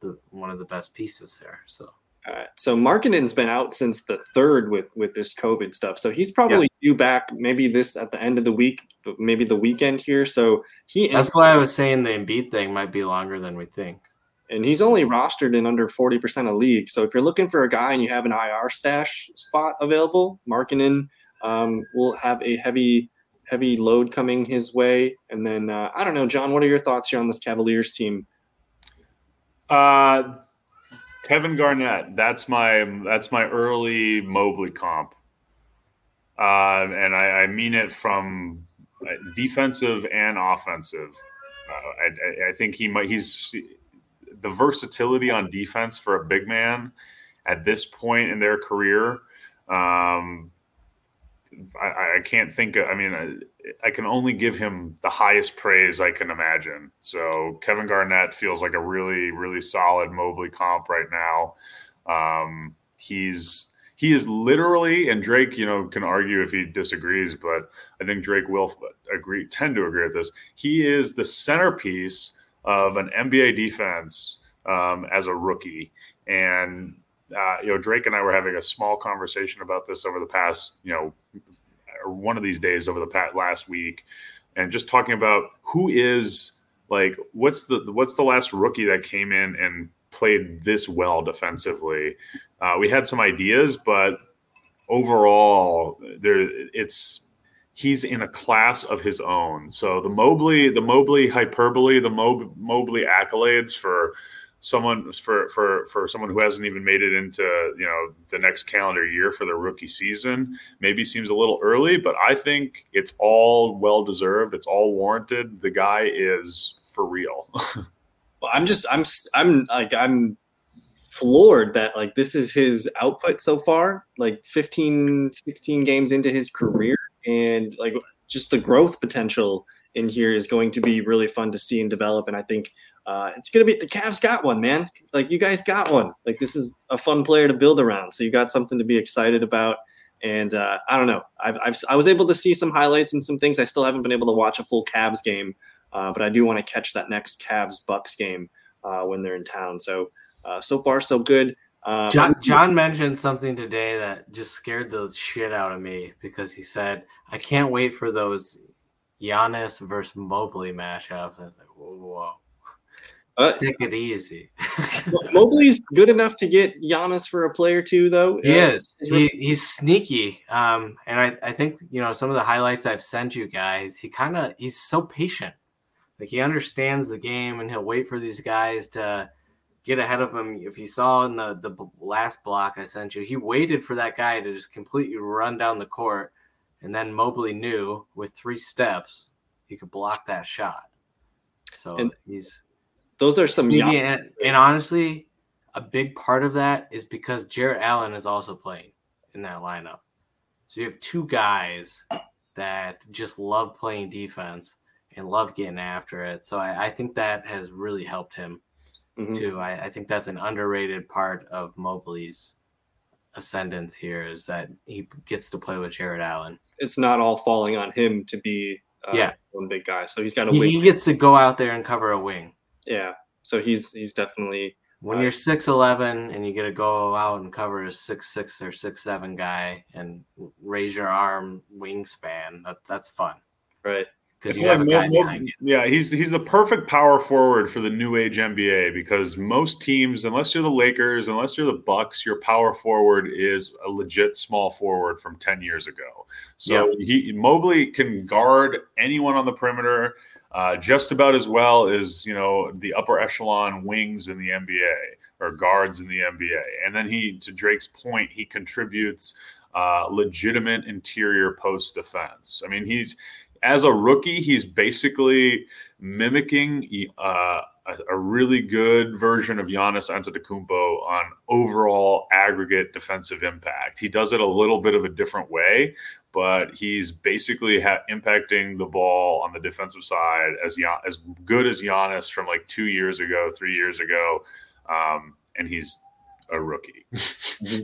the one of the best pieces there. So All right. So Markkanen's been out since the third with with this COVID stuff. So he's probably due back maybe this at the end of the week, but maybe the weekend here. So he that's why I was saying the Embiid thing might be longer than we think. And he's only rostered in under 40% of leagues. So if you're looking for a guy and you have an IR stash spot available, Markkanen um, will have a heavy heavy load coming his way. And then uh, I don't know, John, what are your thoughts here on this Cavaliers team? Uh, Kevin Garnett. That's my that's my early Mobley comp, uh, and I, I mean it from uh, defensive and offensive. Uh, I- I think he might. He's the versatility on defense for a big man at this point in their career. Um, I, I can't think. Of, I mean, I, I can only give him the highest praise I can imagine. So Kevin Garnett feels like a really, really solid Mobley comp right now. Um, he's he is literally, and Drake, you know, can argue if he disagrees, but I think Drake will agree, tend to agree with this. He is the centerpiece of an NBA defense um, as a rookie, and uh, you know, Drake and I were having a small conversation about this over the past, you know, one of these days over the past last week, and just talking about who is like what's the what's the last rookie that came in and played this well defensively. Uh, we had some ideas, but overall, there it's he's in a class of his own. So the Mobley, the Mobley hyperbole, the Mob, Mobley accolades for someone for for for someone who hasn't even made it into you know the next calendar year for their rookie season maybe seems a little early but i think it's all well deserved. It's all warranted. The guy is for real. Well, I'm just I'm I'm like I'm floored that like this is his output so far, like 15 16 games into his career and like just the growth potential in here is going to be really fun to see and develop and I think uh, it's gonna be the Cavs got one, man. Like you guys got one. Like this is a fun player to build around. So you got something to be excited about. And uh, I don't know. I've, I've I was able to see some highlights and some things. I still haven't been able to watch a full Cavs game, uh, but I do want to catch that next Cavs Bucks game uh, when they're in town. So uh, so far so good. Uh, John John mentioned something today that just scared the shit out of me because he said, "I can't wait for those Giannis versus Mobley matchups." I was like, whoa, whoa. Uh, take it easy. Mobley's good enough to get Giannis for a player too, though. He Uh, is. He, he's sneaky. Um, and I, I think you know some of the highlights I've sent you guys. He kind of he's so patient. Like he understands the game, and he'll wait for these guys to get ahead of him. If you saw in the the last block I sent you, he waited for that guy to just completely run down the court, and then Mobley knew with three steps he could block that shot. So And he's Those are some Gian- and, and honestly, a big part of that is because Jarrett Allen is also playing in that lineup. So you have two guys that just love playing defense and love getting after it. So I, I think that has really helped him Mhm. too. I, I think that's an underrated part of Mobley's ascendance here is that he gets to play with Jarrett Allen. It's not all falling on him to be uh, Yeah. one big guy. So he's got to He, he gets to go out there and cover a wing. Yeah. So he's he's definitely When Uh, you're six eleven and you get to go out and cover a six six or six seven guy and raise your arm wingspan, that that's fun right. Because you have a like guy Mo- Mo- Yeah, he's he's the perfect power forward for the new age NBA because most teams, unless you're the Lakers, unless you're the Bucks, your power forward is a legit small forward from ten years ago. So he Mobley can guard anyone on the perimeter. uh, just about as well as you know the upper echelon wings in the NBA or guards in the NBA. And then he, to Drake's point, he contributes uh, legitimate interior post defense. I mean, he's as a rookie, he's basically mimicking uh, a, a, really good version of Giannis Antetokounmpo on overall aggregate defensive impact. He does it a little bit of a different way, but he's basically ha- impacting the ball on the defensive side as as good as Giannis from like two years ago, three years ago, um, and he's a rookie. mm-hmm.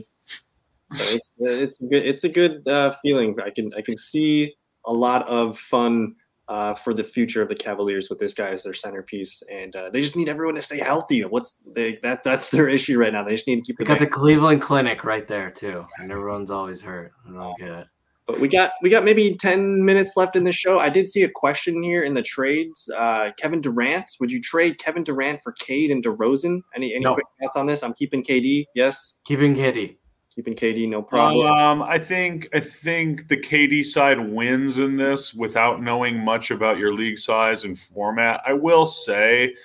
it's, it's, a good it's a good uh, feeling. I can I can see a lot of fun uh, for the future of the Cavaliers with this guy as their centerpiece, and uh, they just need everyone to stay healthy. What's they, that? That's their issue right now. They just need to keep. They got the Cleveland Clinic right there too, and everyone's always hurt. I don't get it. But we got we got maybe ten minutes left in the show. I did see a question here in the trades. Uh, Kevin Durant, would you trade Kevin Durant for Cade and DeRozan? Any any no. quick thoughts on this? I'm keeping KD. Yes, keeping KD keeping KD no problem. Um, I think I think the KD side wins in this without knowing much about your league size and format. I will say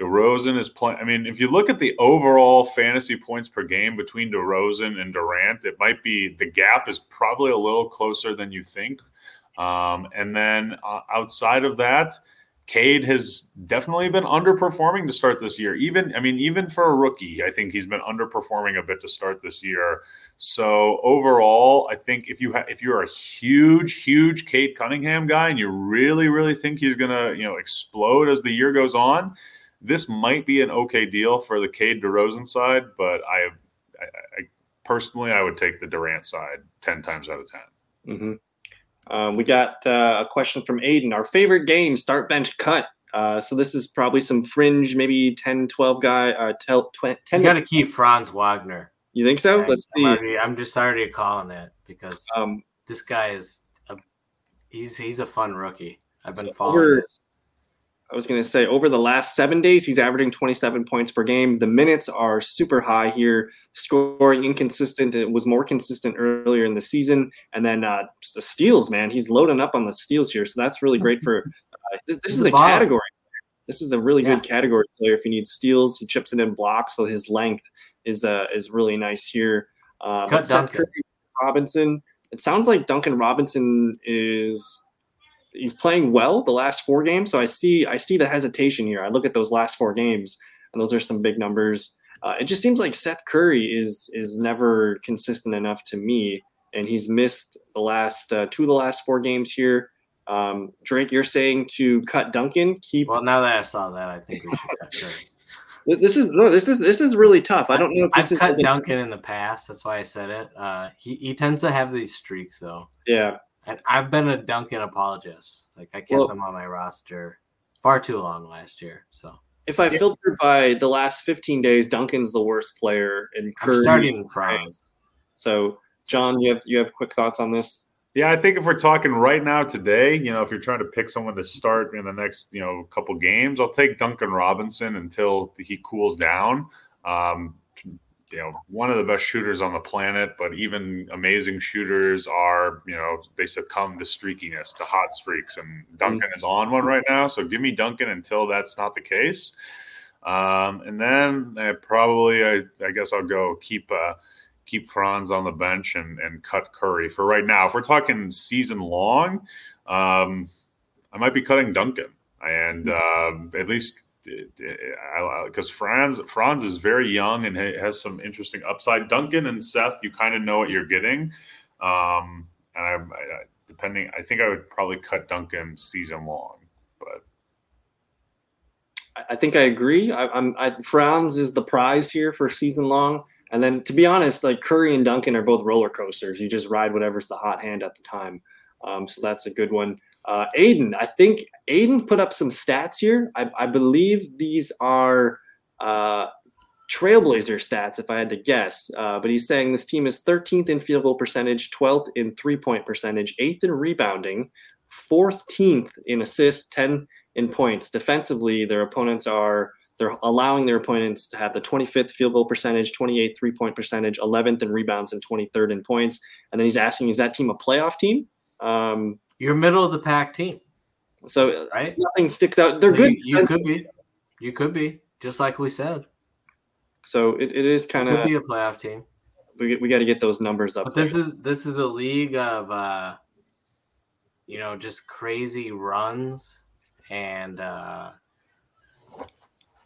DeRozan is playing. I mean, if you look at the overall fantasy points per game between DeRozan and Durant, it might be the gap is probably a little closer than you think. Um, and then uh, outside of that, Cade has definitely been underperforming to start this year. Even, I mean, even for a rookie, I think he's been underperforming a bit to start this year. So overall, I think if you ha- if you're a huge, huge Cade Cunningham guy and you really, really think he's gonna, you know, explode as the year goes on, this might be an okay deal for the Cade DeRozan side. But I, I, I personally, I would take the Durant side ten times out of 10 mm-hmm. Um, we got uh, a question from Aiden. Our favorite game, start bench cut. Uh, so this is probably some fringe, maybe 10, 12 guy. Uh, 10, 10 you got to keep Franz Wagner. You think so? Let's see. I'm, already, I'm just already calling it because um, this guy is a, he's he's a fun rookie. I've been so following over, this. I was going to say over the last seven days, he's averaging 27 points per game. The minutes are super high here. Scoring inconsistent. It was more consistent earlier in the season. And then uh, the steals, man, he's loading up on the steals here. So that's really great for. Uh, this, this is a bottom. category. This is a really yeah. good category player. If he needs steals, he chips it in blocks. So his length is uh, is really nice here. Uh, Cut Duncan. Robinson. It sounds like Duncan Robinson is he's playing well the last four games. So I see I see the hesitation here. I look at those last four games, and those are some big numbers. Uh, it just seems like Seth Curry is is never consistent enough to me, and he's missed the last uh, two of the last four games here. Um, Drake, you're saying to cut Duncan, keep. Well, now that I saw that, I think we should cut Curry. This is no, this is this is really tough. I don't know if this I've is cut Duncan in the past. That's why I said it. Uh, he he tends to have these streaks though. Yeah, and I've been a Duncan apologist. Like I kept well, him on my roster far too long last year. So if I yeah. filter by the last 15 days, Duncan's the worst player in Curry. Starting Franz. So John, you have you have quick thoughts on this? Yeah, I think if we're talking right now today, you know, if you're trying to pick someone to start in the next, you know, couple games, I'll take Duncan Robinson until he cools down. Um, you know one of the best shooters on the planet but even amazing shooters are you know they succumb to streakiness to hot streaks and duncan mm-hmm. is on one right now so give me duncan until that's not the case. Um, and then I probably I, I guess i'll go keep uh, keep franz on the bench and and cut curry for right now. If we're talking season long um, i might be cutting duncan. And uh, at least because Franz Franz is very young and has some interesting upside. Duncan and Seth, you kind of know what you're getting. Um, and I, I, depending, I think I would probably cut Duncan season long, but I think I agree. I, am Franz is the prize here for season long. And then, to be honest, like Curry and Duncan are both roller coasters. You just ride whatever's the hot hand at the time. Um, so that's a good one. Uh, Aiden, I think Aiden put up some stats here. I, I believe these are uh, Trailblazer stats, if I had to guess. Uh, but he's saying this team is 13th in field goal percentage, 12th in three point percentage, 8th in rebounding, 14th in assists, 10 in points. Defensively, their opponents are they're allowing their opponents to have the 25th field goal percentage, 28th three point percentage, 11th in rebounds, and 23rd in points. And then he's asking, is that team a playoff team? Um, you're middle of the pack team. So right, nothing sticks out. They're So good. You, you could be, you could be, just like we said. so it, it is kind of be a playoff team. we, we got to get those numbers up. But this is this is a league of uh you know just crazy runs and uh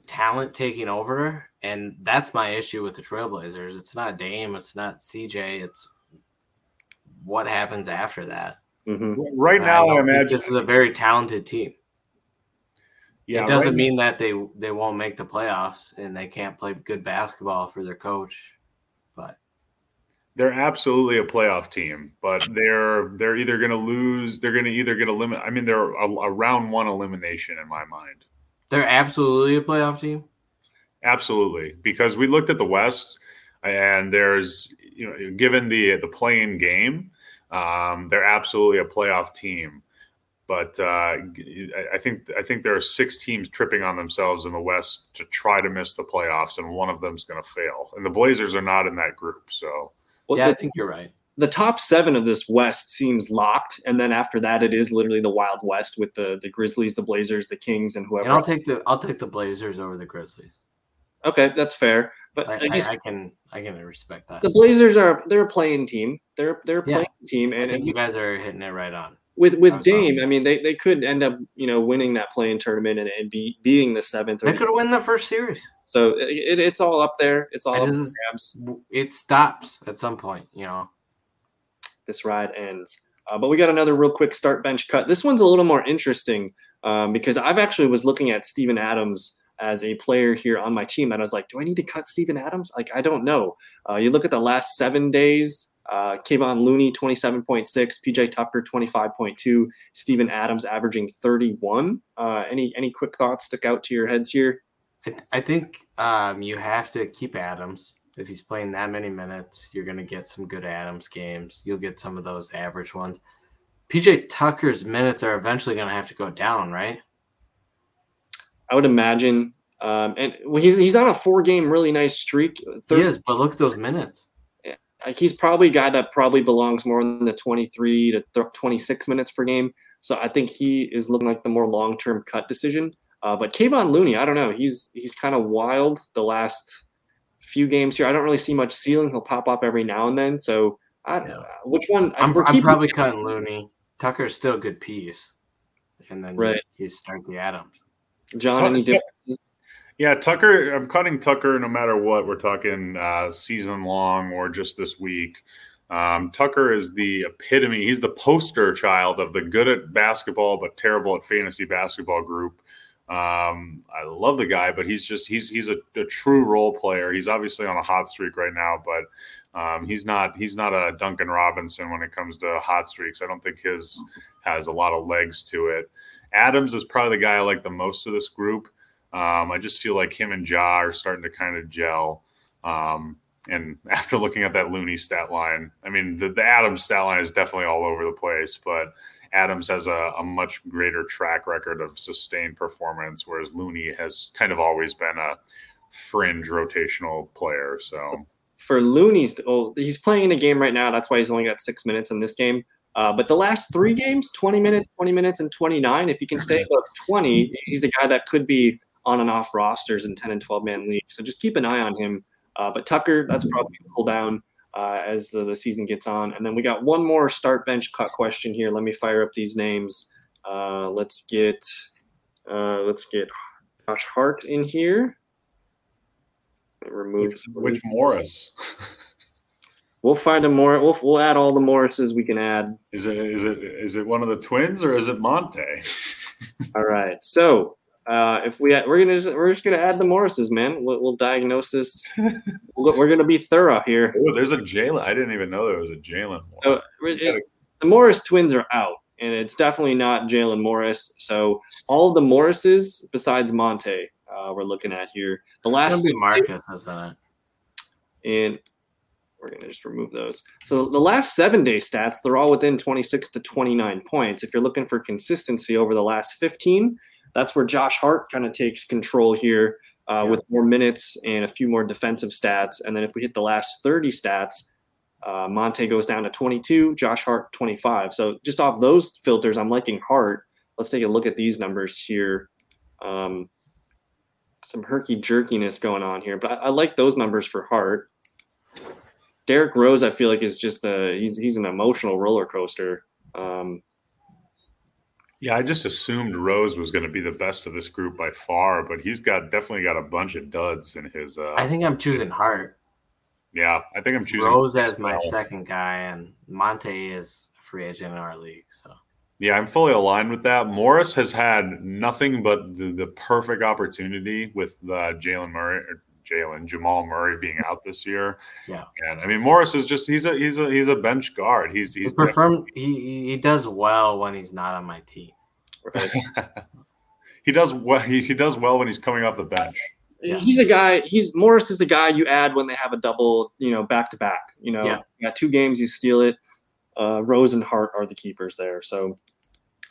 talent taking over and that's my issue with the Trailblazers. It's not Dame, it's not CJ, it's what happens after that. Mhm. Right now, don't I imagine. this is a very talented team. yeah, it doesn't right- mean that they they won't make the playoffs and they can't play good basketball for their coach. But they're absolutely a playoff team, but they're they're either going to lose. They're going to either get a limit. I mean, they're a, a round one elimination in my mind. they're absolutely a playoff team. Absolutely, because we looked at the West, and there's you know, given the the play-in game, um, they're absolutely a playoff team. But uh, I I think I think there are six teams tripping on themselves in the West to try to miss the playoffs, and one of them's going to fail. And the Blazers are not in that group, so Well, yeah, I think you're right. the top seven of this West seems locked, and then after that, it is literally the Wild West with the the Grizzlies, the Blazers, the Kings, and whoever. And I'll take the I'll take the Blazers over the Grizzlies. okay, that's fair, but I, I, I, guess I can I can respect that. the Blazers are they're a play-in team. They're they're a Yeah. play-in team, I and, think and you guys are hitting it right on. with with Dame, wrong. I mean, they, they could end up you know winning that play-in tournament and, and be being the seventh. Or They could win the first series. so it, it's all up there. It's all It up is- It stops at some point, you know. this ride ends. Uh, but we got another real quick start bench cut. This one's a little more interesting um, because I've actually was looking at Steven Adams as a player here on my team, and I was like, do I need to cut Steven Adams? Like, I don't know. Uh, you look at the last seven days. Uh, Kevon Looney, 27.6, PJ Tucker, 25.2, Steven Adams averaging 31. Uh, any any quick thoughts stick out to your heads here? I, I think um, you have to keep Adams. If he's playing that many minutes, you're going to get some good Adams games. You'll get some of those average ones. PJ Tucker's minutes are eventually going to have to go down, right? I would imagine. Um, and he's he's on a four game really nice streak. He is, but look at those minutes. he's probably a guy that probably belongs more in the 23 to th- 26 minutes per game. So I think he is looking like the more long term cut decision. Uh, but Kevon Looney, I don't know. He's he's kind of wild the last few games here. I don't really see much ceiling. He'll pop up every now and then. So I, Yeah. which one? I'm, we're I'm probably cutting Looney. Tucker's still a good piece. And then Right. you start the Adams. John. Tuck- Any differences? Yeah, Tucker. I'm cutting Tucker no matter what. We're talking uh, season long or just this week. Um, Tucker is the epitome. He's the poster child of the good at basketball but terrible at fantasy basketball group. Um, I love the guy, but he's just he's he's a, a true role player. He's obviously on a hot streak right now, but um, he's not he's not a Duncan Robinson when it comes to hot streaks. I don't think his has a lot of legs to it. Adams is probably the guy I like the most of this group. Um, I just feel like him and Ja are starting to kind of gel. Um, and after looking at that Looney stat line, I mean, the, the Adams stat line is definitely all over the place, but Adams has a, a much greater track record of sustained performance, whereas Looney has kind of always been a fringe rotational player. So, for Looney's, oh, he's playing in a game right now. That's why he's only got six minutes in this game. Uh, but the last three games, 20 minutes, 20 minutes, and 29, if he can stay above 20, he's a guy that could be on and off rosters in 10 and 12 man leagues. So just keep an eye on him. Uh, but Tucker, that's probably going to down uh, as the, the season gets on. And then we got one more start bench cut question here. Let me fire up these names. Uh, let's get uh, let's get Josh Hart in here. Remove which, which Morris We'll find a more. We'll, we'll add all the Morrises we can add. is it? Is it? Is it one of the twins or is it Monte? All right. So uh, if we we're gonna just, we're just gonna add the Morrises, man. We'll, we'll diagnose this. We'll- we're gonna be thorough here. Oh, there's a Jalen. I didn't even know there was a Jalen. So it- the Morris twins are out, and it's definitely not Jalen Morris. So all of the Morrises besides Monte, uh, we're looking at here. The last going to be Marcus, isn't it? and we're going to just remove those. So the last seven day stats, they're all within 26 to 29 points. If you're looking for consistency over the last 15, that's where Josh Hart kind of takes control here uh, Yeah. with more minutes and a few more defensive stats. And then if we hit the last 30 stats, uh, Monte goes down to 22, Josh Hart 25. So just off those filters, I'm liking Hart. let's take a look at these numbers here. Um, some herky jerkiness going on here, but I, I, like those numbers for Hart. Derrick Rose, I feel like is just a he's he's an emotional roller coaster. Um, yeah, I just assumed Rose was going to be the best of this group by far, but he's got definitely got a bunch of duds in his. Uh, I think I'm choosing Hart. Yeah, I think I'm choosing Rose as my second guy, and Monte is a free agent in our league. So yeah, I'm fully aligned with that. Morris has had nothing but the, the perfect opportunity with uh, Jalen Murray, Jalen Jamal Murray being out this year. Yeah, and I mean Morris is just he's a he's a he's a bench guard. He's he's perform, he he does well when he's not on my team. Right. he does well. He, he does well when he's coming off the bench. Yeah. He's a guy. He's Morris is a guy you add when they have a double, you know, back to back. You know, yeah. you got two games, you steal it uh, Rose and Hart are the keepers there. So,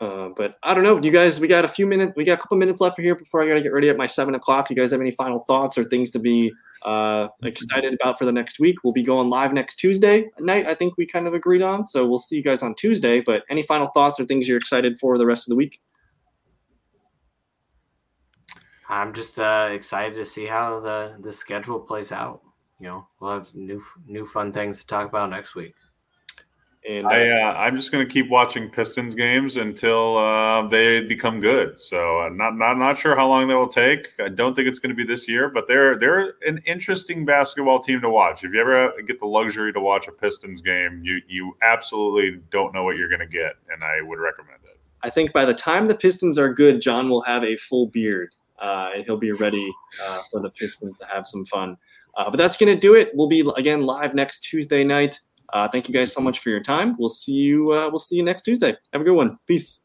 uh, but I don't know. You guys, we got a few minutes. We got a couple minutes left here before I got to get ready at my seven o'clock. You guys have any final thoughts or things to be uh, excited about for the next week? We'll be going live next Tuesday night. I think we kind of agreed on. So we'll see you guys on Tuesday. But any final thoughts or things you're excited for the rest of the week? I'm just uh, excited to see how the the schedule plays out. You know, we'll have new new fun things to talk about next week. And I, uh, I'm just going to keep watching Pistons games until uh, they become good. So uh, not not not sure how long that will take. I don't think it's going to be this year, but they're they're an interesting basketball team to watch. If you ever get the luxury to watch a Pistons game, you you absolutely don't know what you're going to get, and I would recommend it. I think by the time the Pistons are good, John will have a full beard, uh, and he'll be ready uh, for the Pistons to have some fun. Uh, but that's going to do it. We'll be again live next Tuesday night. Uh, thank you guys so much for your time. We'll see you. Uh, we'll see you next Tuesday. Have a good one. Peace.